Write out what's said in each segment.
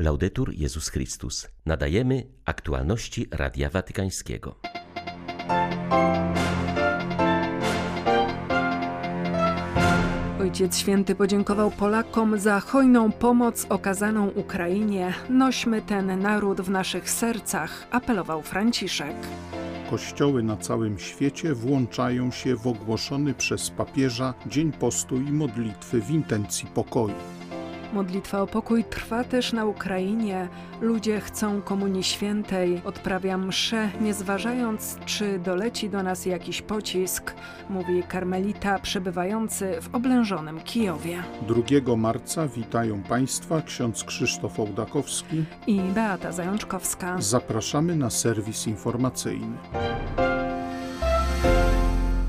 Laudetur Jezus Chrystus. Nadajemy aktualności Radia Watykańskiego. Ojciec Święty podziękował Polakom za hojną pomoc okazaną Ukrainie. Nośmy ten naród w naszych sercach, apelował Franciszek. Kościoły na całym świecie włączają się w ogłoszony przez papieża Dzień Postu i Modlitwy w intencji pokoju. Modlitwa o pokój trwa też na Ukrainie. Ludzie chcą Komunii Świętej. Odprawiam mszę, nie zważając, czy doleci do nas jakiś pocisk, mówi karmelita przebywający w oblężonym Kijowie. 2 marca witają Państwa ksiądz Krzysztof Ołdakowski i Beata Zajączkowska. Zapraszamy na serwis informacyjny.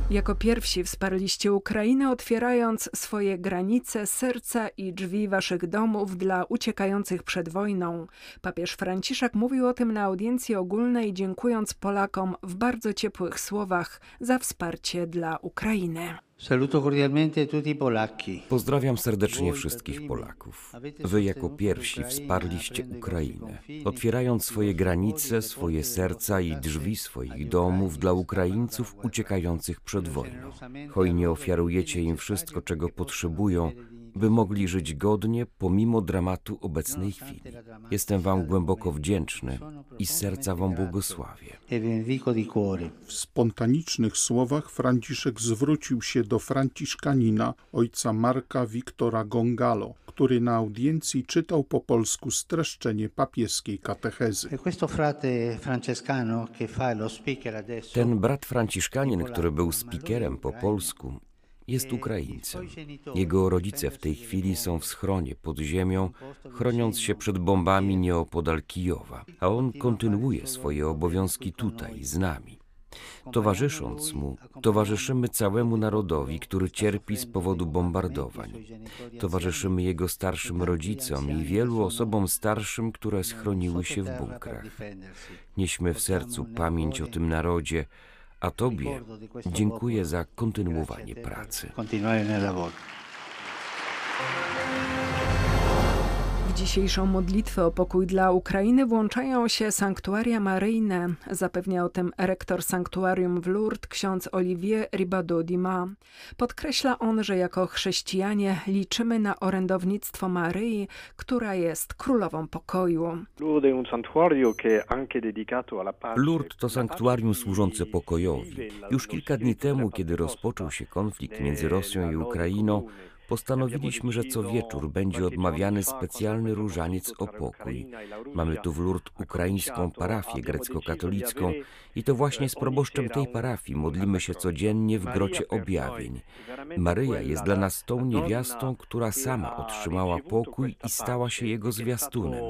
Jako pierwsi wsparliście Ukrainę, otwierając swoje granice, serca i drzwi waszych domów dla uciekających przed wojną. Papież Franciszek mówił o tym na audiencji ogólnej, dziękując Polakom w bardzo ciepłych słowach za wsparcie dla Ukrainy. Pozdrawiam serdecznie wszystkich Polaków. Wy jako pierwsi wsparliście Ukrainę, otwierając swoje granice, swoje serca i drzwi swoich domów dla Ukraińców uciekających przed wojną. Hojnie ofiarujecie im wszystko, czego potrzebują, by mogli żyć godnie pomimo dramatu obecnej chwili. Jestem Wam głęboko wdzięczny i z serca Wam błogosławię. W spontanicznych słowach Franciszek zwrócił się do Franciszkanina, ojca Marka Wiktora Gongalo, który na audiencji czytał po polsku streszczenie papieskiej katechezy. Ten brat franciszkanin, który był speakerem po polsku, jest Ukraińcem. Jego rodzice w tej chwili są w schronie pod ziemią, chroniąc się przed bombami nieopodal Kijowa, a on kontynuuje swoje obowiązki tutaj, z nami. Towarzysząc mu, towarzyszymy całemu narodowi, który cierpi z powodu bombardowań. Towarzyszymy jego starszym rodzicom i wielu osobom starszym, które schroniły się w bunkrach. Nieśmy w sercu pamięć o tym narodzie, a Tobie dziękuję za kontynuowanie pracy. W dzisiejszą modlitwę o pokój dla Ukrainy włączają się sanktuaria maryjne. Zapewnia o tym rektor sanktuarium w Lourdes ksiądz Olivier Ribadodima. Podkreśla on, że jako chrześcijanie liczymy na orędownictwo Maryi, która jest królową pokoju. Lourdes to sanktuarium służące pokojowi. Już kilka dni temu, kiedy rozpoczął się konflikt między Rosją i Ukrainą, Postanowiliśmy, że co wieczór będzie odmawiany specjalny różaniec o pokój. Mamy tu w Lourdes ukraińską parafię grecko-katolicką i to właśnie z proboszczem tej parafii modlimy się codziennie w grocie objawień. Maryja jest dla nas tą niewiastą, która sama otrzymała pokój i stała się jego zwiastunem.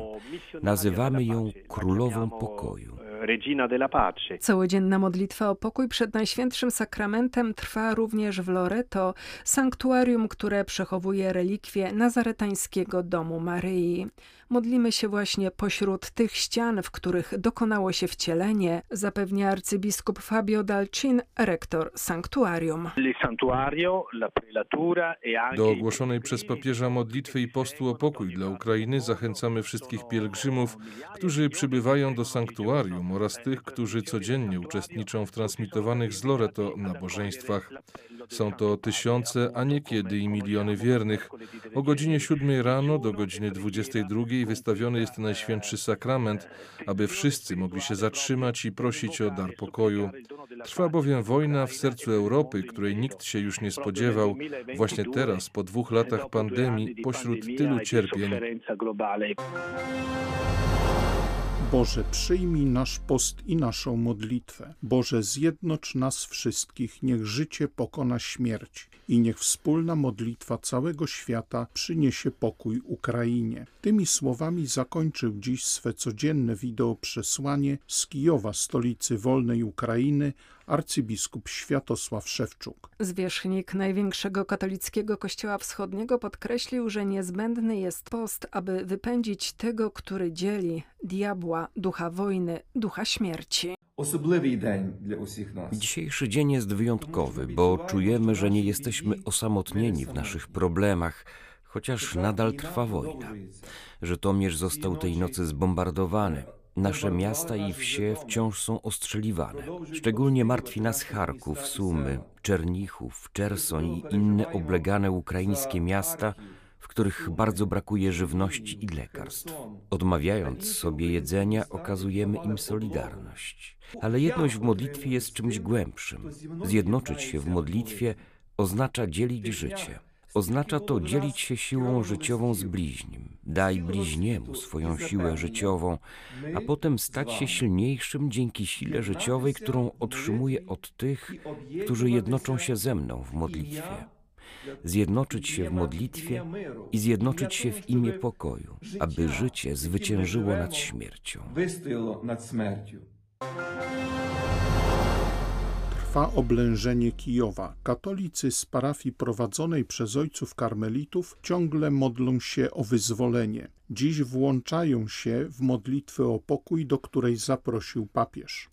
Nazywamy ją Królową Pokoju. Regina della Pace. Całodzienna modlitwa o pokój przed Najświętszym Sakramentem trwa również w Loreto, sanktuarium, które przechowuje relikwie nazaretańskiego domu Maryi. Modlimy się właśnie pośród tych ścian, w których dokonało się wcielenie, zapewnia arcybiskup Fabio Dalcin, rektor sanktuarium. Do ogłoszonej przez papieża modlitwy i postu o pokój dla Ukrainy zachęcamy wszystkich pielgrzymów, którzy przybywają do sanktuarium oraz tych, którzy codziennie uczestniczą w transmitowanych z Loreto nabożeństwach. Są to tysiące, a niekiedy i miliony wiernych. O godzinie 7 rano do godziny 22 wystawiony jest Najświętszy Sakrament, aby wszyscy mogli się zatrzymać i prosić o dar pokoju. Trwa bowiem wojna w sercu Europy, której nikt się już nie spodziewał, właśnie teraz, po dwóch latach pandemii, pośród tylu cierpień. Boże, przyjmij nasz post i naszą modlitwę. Boże, zjednocz nas wszystkich, niech życie pokona śmierć i niech wspólna modlitwa całego świata przyniesie pokój Ukrainie. Tymi słowami zakończył dziś swe codzienne wideo przesłanie z Kijowa, stolicy wolnej Ukrainy, arcybiskup Światosław Szewczuk. Zwierzchnik największego katolickiego kościoła wschodniego podkreślił, że niezbędny jest post, aby wypędzić tego, który dzieli diabła, ducha wojny, ducha śmierci. Dzisiejszy dzień jest wyjątkowy, bo czujemy, że nie jesteśmy osamotnieni w naszych problemach, chociaż nadal trwa wojna. Żytomierz został tej nocy zbombardowany. Nasze miasta i wsie wciąż są ostrzeliwane. Szczególnie martwi nas Charków, Sumy, Czernichów, Czersoń i inne oblegane ukraińskie miasta, w których bardzo brakuje żywności i lekarstw. Odmawiając sobie jedzenia, okazujemy im solidarność. Ale jedność w modlitwie jest czymś głębszym. Zjednoczyć się w modlitwie oznacza dzielić życie. Oznacza to dzielić się siłą życiową z bliźnim. Daj bliźniemu swoją siłę życiową, a potem stać się silniejszym dzięki sile życiowej, którą otrzymuję od tych, którzy jednoczą się ze mną w modlitwie. Zjednoczyć się w modlitwie i zjednoczyć się w imię pokoju, aby życie zwyciężyło nad śmiercią trwa oblężenie Kijowa. Katolicy z parafii prowadzonej przez ojców karmelitów ciągle modlą się o wyzwolenie dziś włączają się w modlitwę o pokój, do której zaprosił papież.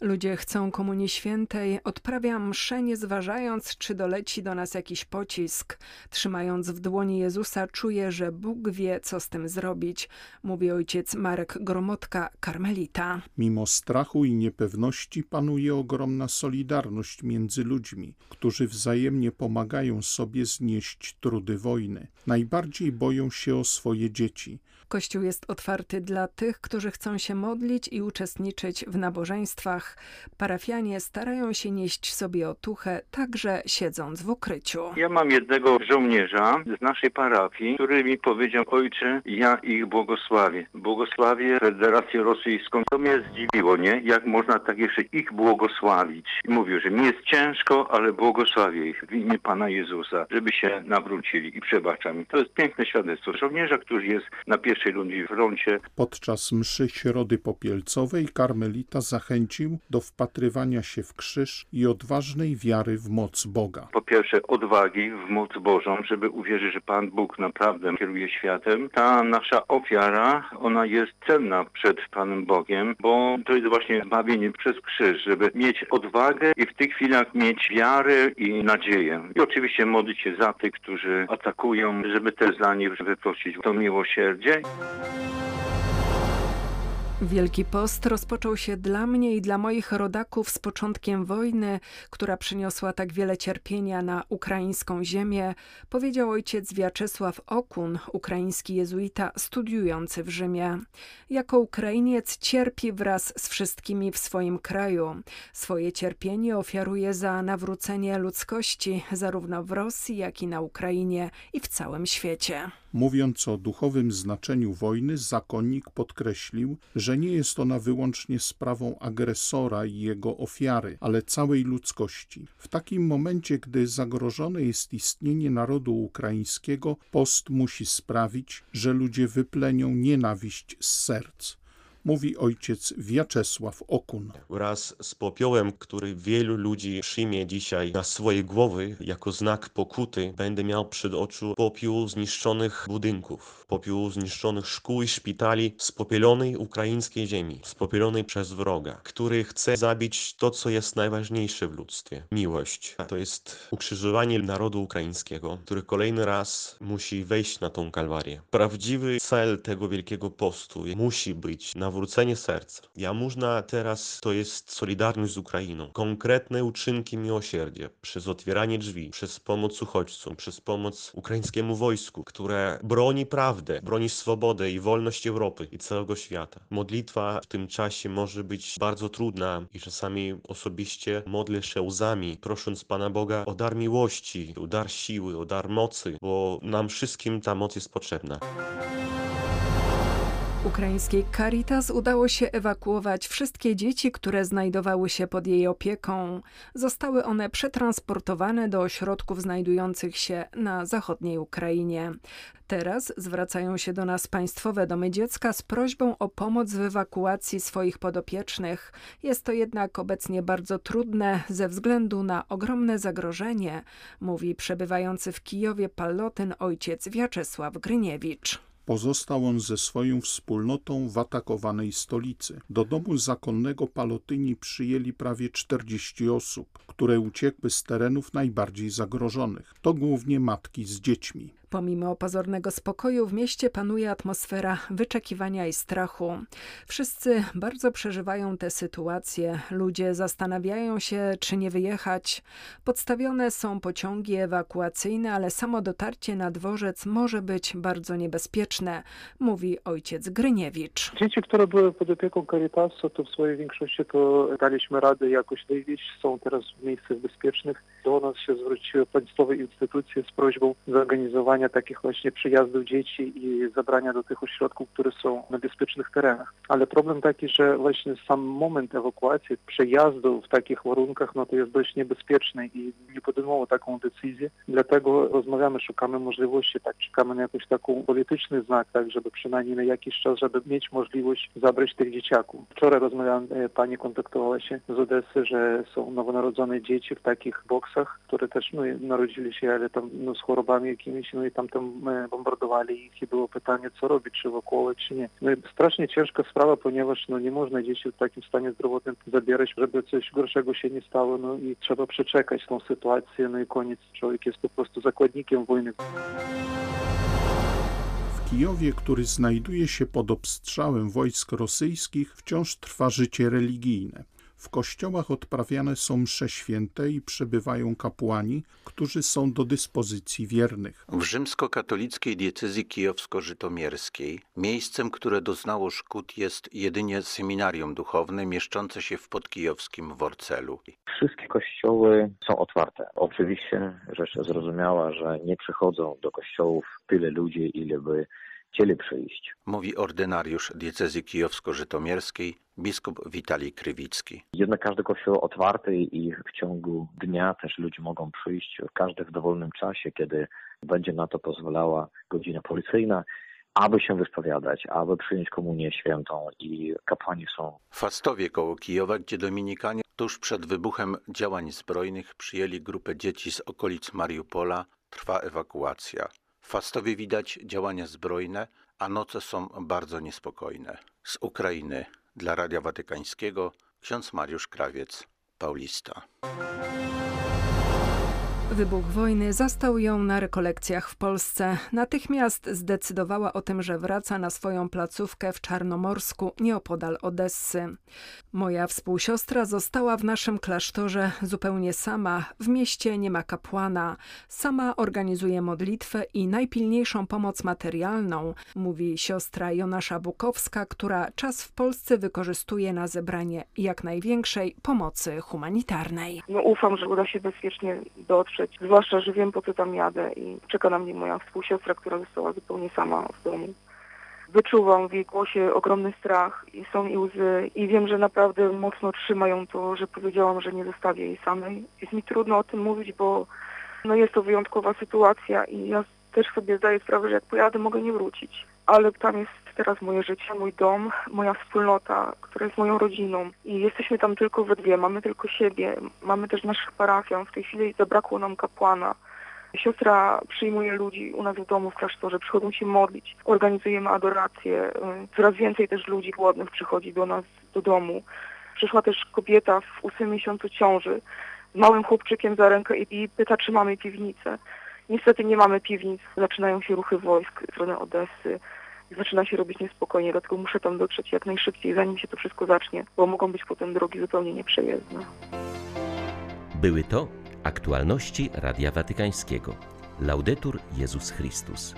Ludzie chcą Komunii Świętej, odprawiam mszę nie zważając, czy doleci do nas jakiś pocisk. Trzymając w dłoni Jezusa, czuję, że Bóg wie, co z tym zrobić, mówi ojciec Marek Gromotka, karmelita. Mimo strachu i niepewności panuje ogromna solidarność między ludźmi, którzy wzajemnie pomagają sobie znieść trudy wojny. Najbardziej boją się o swoje dzieci. Kościół jest otwarty dla tych, którzy chcą się modlić i uczestniczyć w nabożeństwach. Parafianie starają się nieść sobie otuchę, także siedząc w ukryciu. Ja mam jednego żołnierza z naszej parafii, który mi powiedział, ojcze, ja ich błogosławię. Błogosławię Federację Rosyjską. To mnie zdziwiło, nie? Jak można tak jeszcze ich błogosławić? I mówił, że mi jest ciężko, ale błogosławię ich w imię Pana Jezusa, żeby się nawrócili i przebacza mi. To jest piękne świadectwo żołnierza, który jest na pierwszym pierwszej ludzi w froncie. Podczas mszy Środy Popielcowej karmelita zachęcił do wpatrywania się w krzyż i odważnej wiary w moc Boga. Po pierwsze odwagi w moc Bożą, żeby uwierzyć, że Pan Bóg naprawdę kieruje światem. Ta nasza ofiara, ona jest cenna przed Panem Bogiem, bo to jest właśnie zbawienie przez krzyż, żeby mieć odwagę i w tych chwilach mieć wiarę i nadzieję. I oczywiście modlić się za tych, którzy atakują, żeby też za nich wyprosić to miłosierdzie. Wielki Post rozpoczął się dla mnie i dla moich rodaków z początkiem wojny, która przyniosła tak wiele cierpienia na ukraińską ziemię, powiedział ojciec Wiaczesław Okun, ukraiński jezuita studiujący w Rzymie. Jako Ukrainiec cierpi wraz z wszystkimi w swoim kraju. Swoje cierpienie ofiaruje za nawrócenie ludzkości, zarówno w Rosji, jak i na Ukrainie i w całym świecie. Mówiąc o duchowym znaczeniu wojny, zakonnik podkreślił, że nie jest ona wyłącznie sprawą agresora i jego ofiary, ale całej ludzkości. W takim momencie, gdy zagrożone jest istnienie narodu ukraińskiego, post musi sprawić, że ludzie wyplenią nienawiść z serc mówi ojciec Wiaczesław Okun. Wraz z popiołem, który wielu ludzi przyjmie dzisiaj na swoje głowy jako znak pokuty, będę miał przed oczu popiół zniszczonych budynków, popiół zniszczonych szkół i szpitali, spopielonej ukraińskiej ziemi, spopielonej przez wroga, który chce zabić to, co jest najważniejsze w ludztwie miłość. To jest ukrzyżowanie narodu ukraińskiego, który kolejny raz musi wejść na tą kalwarię. Prawdziwy cel tego wielkiego postu musi być na nawrócenie serca. Jałmużna teraz to jest solidarność z Ukrainą. Konkretne uczynki miłosierdzia przez otwieranie drzwi, przez pomoc uchodźcom, przez pomoc ukraińskiemu wojsku, które broni prawdę, broni swobodę i wolność Europy i całego świata. Modlitwa w tym czasie może być bardzo trudna i czasami osobiście modlę się łzami, prosząc Pana Boga o dar miłości, o dar siły, o dar mocy, bo nam wszystkim ta moc jest potrzebna. Ukraińskiej Caritas udało się ewakuować wszystkie dzieci, które znajdowały się pod jej opieką. Zostały one przetransportowane do ośrodków znajdujących się na zachodniej Ukrainie. Teraz zwracają się do nas państwowe domy dziecka z prośbą o pomoc w ewakuacji swoich podopiecznych. Jest to jednak obecnie bardzo trudne ze względu na ogromne zagrożenie, mówi przebywający w Kijowie Pallotyn ojciec Wiaczesław Gryniewicz. Pozostał on ze swoją wspólnotą w atakowanej stolicy. Do domu zakonnego Palotyni przyjęli prawie 40 osób, które uciekły z terenów najbardziej zagrożonych. To głównie matki z dziećmi. Pomimo pozornego spokoju w mieście panuje atmosfera wyczekiwania i strachu. Wszyscy bardzo przeżywają tę sytuację. Ludzie zastanawiają się, czy nie wyjechać. Podstawione są pociągi ewakuacyjne, ale samo dotarcie na dworzec może być bardzo niebezpieczne, mówi ojciec Gryniewicz. Dzieci, które były pod opieką Caritasu, to w swojej większości to daliśmy radę jakoś wywieźć. Są teraz w miejscach bezpiecznych. Do nas się zwróciły państwowe instytucje z prośbą zorganizowania takich właśnie przyjazdów dzieci i zabrania do tych ośrodków, które są na bezpiecznych terenach. Ale problem taki, że właśnie sam moment ewakuacji, przejazdu w takich warunkach, no to jest dość niebezpieczny i nie podejmowało taką decyzję. Dlatego rozmawiamy, szukamy możliwości, tak, czekamy na jakiś taki polityczny znak, tak, żeby przynajmniej na jakiś czas, żeby mieć możliwość zabrać tych dzieciaków. Wczoraj rozmawiałam, e, pani kontaktowała się z Odessy, że są nowonarodzone dzieci w takich boksach, które też no, narodzili się, ale tam no, z chorobami jakimiś, no i tam tam e, bombardowali ich i było pytanie, co robić, czy ewakuować, czy nie. No strasznie ciężka sprawa, ponieważ no, nie można dzieci w takim stanie zdrowotnym zabierać, żeby coś gorszego się nie stało, no i trzeba przeczekać tą sytuację, no i koniec. Człowiek jest po prostu zakładnikiem wojny. W Kijowie, który znajduje się pod obstrzałem wojsk rosyjskich, wciąż trwa życie religijne. W kościołach odprawiane są msze święte i przebywają kapłani, którzy są do dyspozycji wiernych. W rzymskokatolickiej diecezji kijowsko-żytomierskiej miejscem, które doznało szkód jest jedynie seminarium duchowne mieszczące się w podkijowskim Worcelu. Wszystkie kościoły są otwarte. Oczywiście rzecz zrozumiała, że nie przychodzą do kościołów tyle ludzi, ile by chcieli przyjść. Mówi ordynariusz diecezji kijowsko-żytomierskiej biskup Witalij Krywicki. Jednak każdy kościół otwarty i w ciągu dnia też ludzie mogą przyjść, każdy w dowolnym czasie, kiedy będzie na to pozwalała godzina policyjna aby się wyspowiadać, aby przyjąć komunię świętą i kapłani są. W Fastowie koło Kijowa, gdzie Dominikanie tuż przed wybuchem działań zbrojnych przyjęli grupę dzieci z okolic Mariupola, trwa ewakuacja. Fastowie widać działania zbrojne, a noce są bardzo niespokojne. Z Ukrainy dla Radia Watykańskiego ksiądz Mariusz Krawiec, Paulista. Wybuch wojny zastał ją na rekolekcjach w Polsce. Natychmiast zdecydowała o tym, że wraca na swoją placówkę w Czarnomorsku, nieopodal Odessy. Moja współsiostra została w naszym klasztorze zupełnie sama. W mieście nie ma kapłana. Sama organizuje modlitwę i najpilniejszą pomoc materialną, mówi siostra Jonasza Bukowska, która czas w Polsce wykorzystuje na zebranie jak największej pomocy humanitarnej. No, ufam, że uda się bezpiecznie dotrzeć Zwłaszcza, że wiem po co tam jadę i czeka na mnie moja współsiostra, która została zupełnie sama w domu. Wyczuwam w jej głosie ogromny strach i są i łzy i wiem, że naprawdę mocno trzymają to, że powiedziałam, że nie zostawię jej samej. Jest mi trudno o tym mówić, bo no jest to wyjątkowa sytuacja i ja też sobie zdaję sprawę, że jak pojadę mogę nie wrócić. Ale tam jest teraz moje życie, mój dom, moja wspólnota, która jest moją rodziną. I jesteśmy tam tylko we dwie, mamy tylko siebie, mamy też naszych parafian, w tej chwili zabrakło nam kapłana. Siostra przyjmuje ludzi u nas w domu w klasztorze, przychodzą się modlić, organizujemy adorację, coraz więcej też ludzi głodnych przychodzi do nas do domu. Przyszła też kobieta w ósmym miesiącu ciąży z małym chłopczykiem za rękę i, pyta, czy mamy piwnicę. Niestety nie mamy piwnic, zaczynają się ruchy wojsk z strony Odessy zaczyna się robić niespokojnie, dlatego muszę tam dotrzeć jak najszybciej, zanim się to wszystko zacznie, bo mogą być potem drogi zupełnie nieprzejezdne. Były to aktualności Radia Watykańskiego. Laudetur Jezus Chrystus.